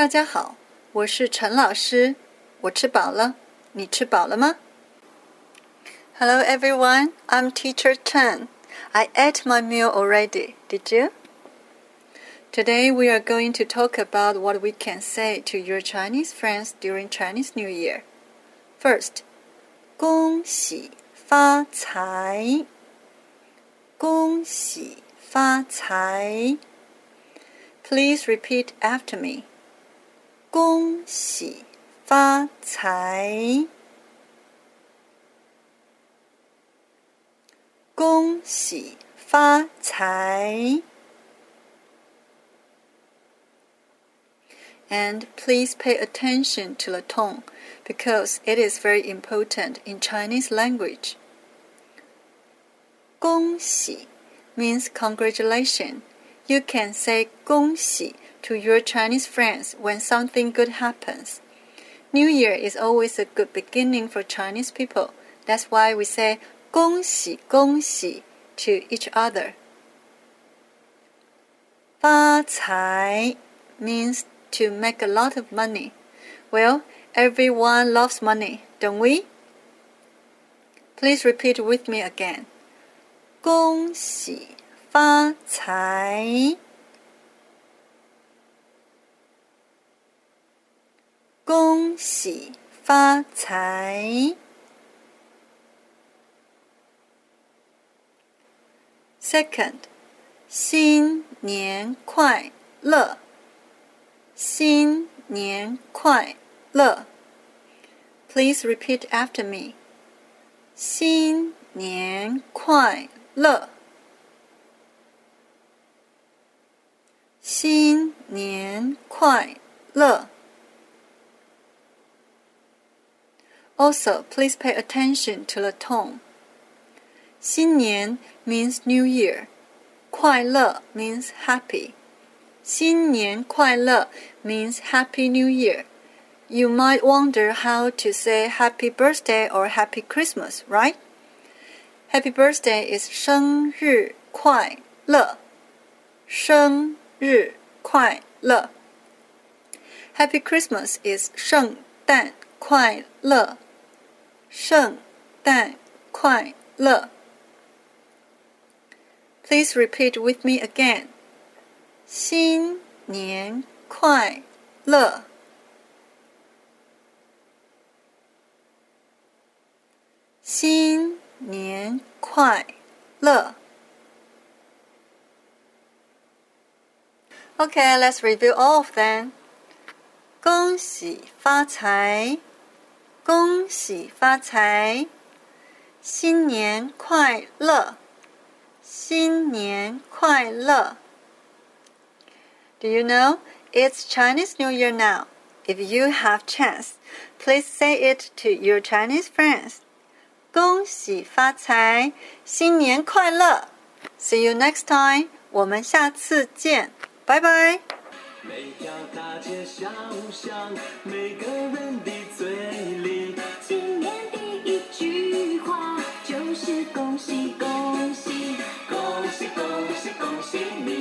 大家好，我是陈老师。我吃饱了，你吃饱了吗？Hello everyone, I'm Teacher Chen. I ate my meal already. Did you? Today we are going to talk about what we can say to your Chinese friends during Chinese New Year. First, 恭喜发财，恭喜发财。Please repeat after me. 恭喜发财！恭喜发财！And please pay attention to the tone because it is very important in Chinese language. 恭喜 means congratulation. You can say 恭喜 to your Chinese friends when something good happens. New Year is always a good beginning for Chinese people. That's why we say 恭喜恭喜 to each other. 发财 means to make a lot of money. Well, everyone loves money, don't we? Please repeat with me again. 恭喜发财！ 恭喜发财！Second，新年快乐！新年快乐！Please repeat after me。新年快乐！新年快乐 ！Also, please pay attention to the tone. 新年 means New Year. 快乐 means happy. 新年快乐 means Happy New Year. You might wonder how to say Happy Birthday or Happy Christmas, right? Happy Birthday is 生日快乐，生日快乐。Happy Christmas is 圣诞快乐。 圣诞快乐！Please repeat with me again. 新年快乐！新年快乐！Okay, let's review all of them. 恭喜发财！ 恭喜发财，新年快乐，新年快乐。Do you know it's Chinese New Year now? If you have chance, please say it to your Chinese friends. 恭喜发财，新年快乐。See you next time. 我们下次见，拜拜。 每条大街小巷每个人的嘴里见面第一句话就是恭喜恭喜恭喜恭喜恭喜你。